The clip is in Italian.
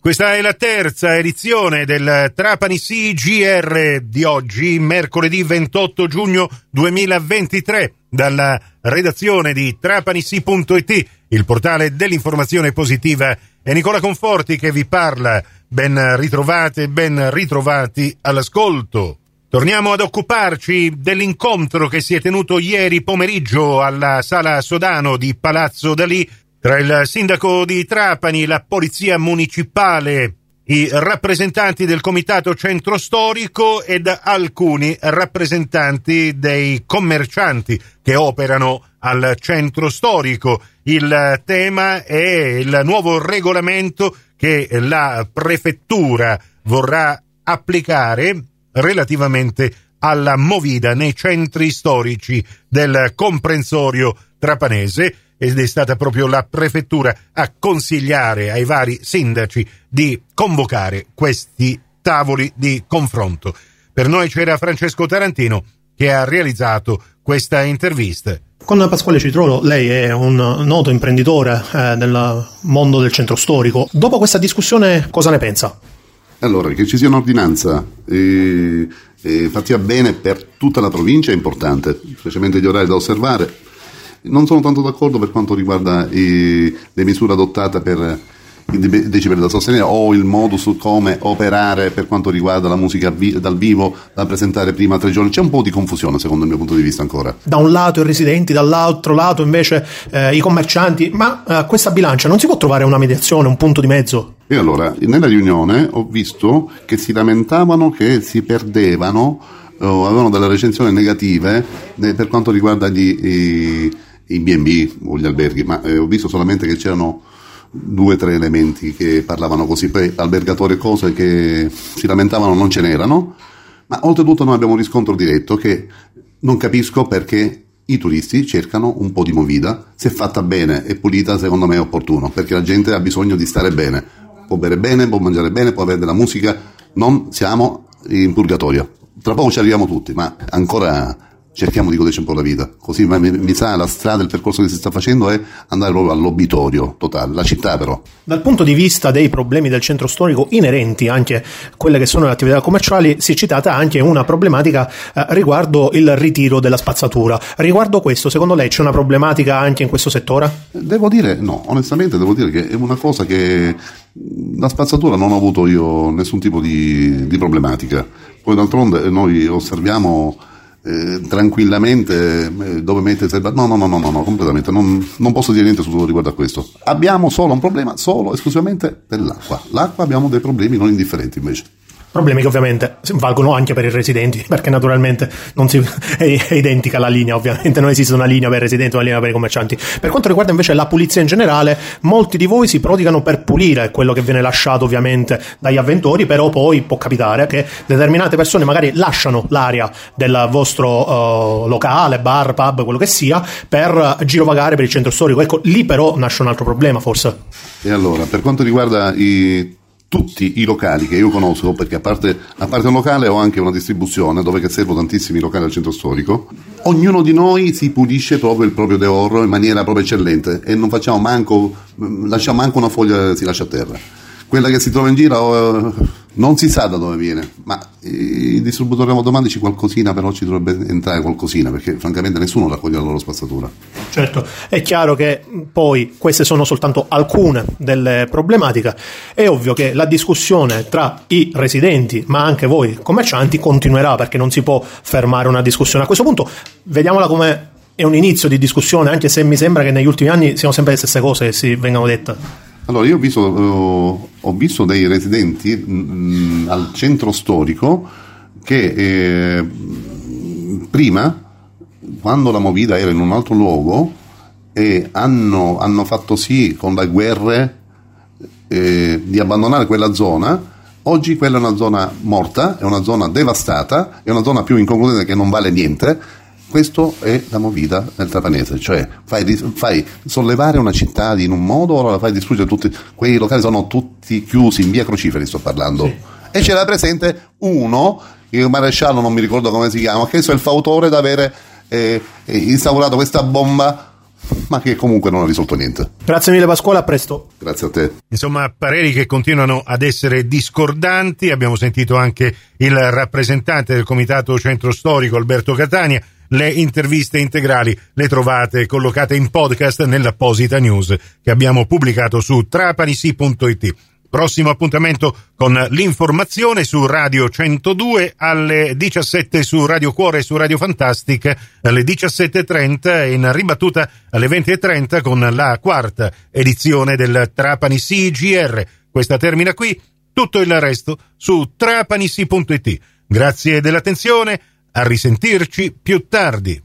Questa è la terza edizione del Trapani CGR di oggi, mercoledì 28 giugno 2023, dalla redazione di trapanisi.it, il portale dell'informazione positiva. È Nicola Conforti che vi parla. Ben ritrovate, ben ritrovati all'ascolto. Torniamo ad occuparci dell'incontro che si è tenuto ieri pomeriggio alla Sala Sodano di Palazzo Dalì tra il sindaco di Trapani, la polizia municipale, i rappresentanti del comitato centro storico ed alcuni rappresentanti dei commercianti che operano al centro storico. Il tema è il nuovo regolamento che la prefettura vorrà applicare relativamente alla movida nei centri storici del comprensorio trapanese ed è stata proprio la prefettura a consigliare ai vari sindaci di convocare questi tavoli di confronto. Per noi c'era Francesco Tarantino che ha realizzato questa intervista. Con Pasquale Citrolo lei è un noto imprenditore eh, del mondo del centro storico. Dopo questa discussione cosa ne pensa? Allora, che ci sia un'ordinanza eh, eh, fatta bene per tutta la provincia è importante, specialmente gli orari da osservare non sono tanto d'accordo per quanto riguarda i, le misure adottate per i decibeli da sostenere o il modo su come operare per quanto riguarda la musica vi- dal vivo da presentare prima tre giorni. C'è un po' di confusione secondo il mio punto di vista ancora. Da un lato i residenti, dall'altro lato invece eh, i commercianti, ma eh, questa bilancia non si può trovare una mediazione, un punto di mezzo? E allora, nella riunione ho visto che si lamentavano che si perdevano, o avevano delle recensioni negative eh, per quanto riguarda gli... I, i B&B o gli alberghi, ma eh, ho visto solamente che c'erano due o tre elementi che parlavano così, poi albergatori e cose che si lamentavano non ce n'erano, ma oltretutto noi abbiamo un riscontro diretto che non capisco perché i turisti cercano un po' di movida, se fatta bene e pulita secondo me è opportuno, perché la gente ha bisogno di stare bene, può bere bene, può mangiare bene, può avere della musica, non siamo in purgatorio. Tra poco ci arriviamo tutti, ma ancora cerchiamo di goderci un po' la vita, così mi, mi sa la strada, il percorso che si sta facendo è andare proprio all'obitorio totale, la città però. Dal punto di vista dei problemi del centro storico inerenti anche a quelle che sono le attività commerciali, si è citata anche una problematica eh, riguardo il ritiro della spazzatura. Riguardo questo, secondo lei c'è una problematica anche in questo settore? Devo dire no, onestamente devo dire che è una cosa che la spazzatura non ho avuto io nessun tipo di, di problematica. Poi d'altronde noi osserviamo eh, tranquillamente eh, dove mettere il no, no, no, no, no, no completamente, non, non, posso dire niente su riguardo a questo. Abbiamo solo un problema, solo esclusivamente dell'acqua. L'acqua abbiamo dei problemi non indifferenti invece. Problemi che ovviamente valgono anche per i residenti, perché naturalmente si, è, è, identica la linea, ovviamente non esiste una linea per i residenti una linea per i commercianti. Per quanto riguarda invece la pulizia in generale, molti di voi si prodigano per pulire quello che viene lasciato ovviamente dagli avventori, però poi può capitare che determinate persone magari lasciano l'area del vostro uh, locale, bar, pub, quello che sia, per girovagare per il centro storico. Ecco, lì però nasce un altro problema forse. E allora, per quanto riguarda i tutti i locali che io conosco, perché a parte, a parte, un locale ho anche una distribuzione dove servo tantissimi locali al centro storico, ognuno di noi si pulisce proprio il proprio deoro in maniera proprio eccellente e non facciamo manco, lasciamo manco una foglia si lascia a terra. Quella che si trova in giro non si sa da dove viene, ma i distributori automatici qualcosina però ci dovrebbe entrare qualcosina perché francamente nessuno raccoglie la loro spazzatura. Certo, è chiaro che poi queste sono soltanto alcune delle problematiche, è ovvio che la discussione tra i residenti ma anche voi commercianti continuerà perché non si può fermare una discussione. A questo punto vediamola come è un inizio di discussione anche se mi sembra che negli ultimi anni siano sempre le stesse cose che si vengano dette. Allora, io ho visto, uh, ho visto dei residenti mh, mm, al centro storico che eh, prima, quando la Movida era in un altro luogo, eh, hanno, hanno, fatto sì con le guerre eh, di abbandonare quella zona. Oggi quella è una zona morta, è una zona devastata, è una zona più inconcludente che non vale niente questo è la movida nel trapanese, cioè fai, fai, sollevare una città in un modo, ora la fai distruggere tutti, quei locali sono tutti chiusi, in via Crociferi sto parlando. Sì. E c'era presente uno, il maresciallo non mi ricordo come si chiama, che è il fautore di avere eh, instaurato questa bomba ma che comunque non ha risolto niente. Grazie mille Pasquale, a presto. Grazie a te. Insomma, pareri che continuano ad essere discordanti. Abbiamo sentito anche il rappresentante del Comitato Centro Storico, Alberto Catania. Le interviste integrali le trovate collocate in podcast nell'apposita news che abbiamo pubblicato su trapanisi.it. Prossimo appuntamento con l'informazione su Radio 102 alle 17 su Radio Cuore e su Radio Fantastic alle 17.30 e in ribattuta alle 20.30 con la quarta edizione del Trapani CGR. Questa termina qui, tutto il resto su trapanisi.it. Grazie dell'attenzione, a risentirci più tardi.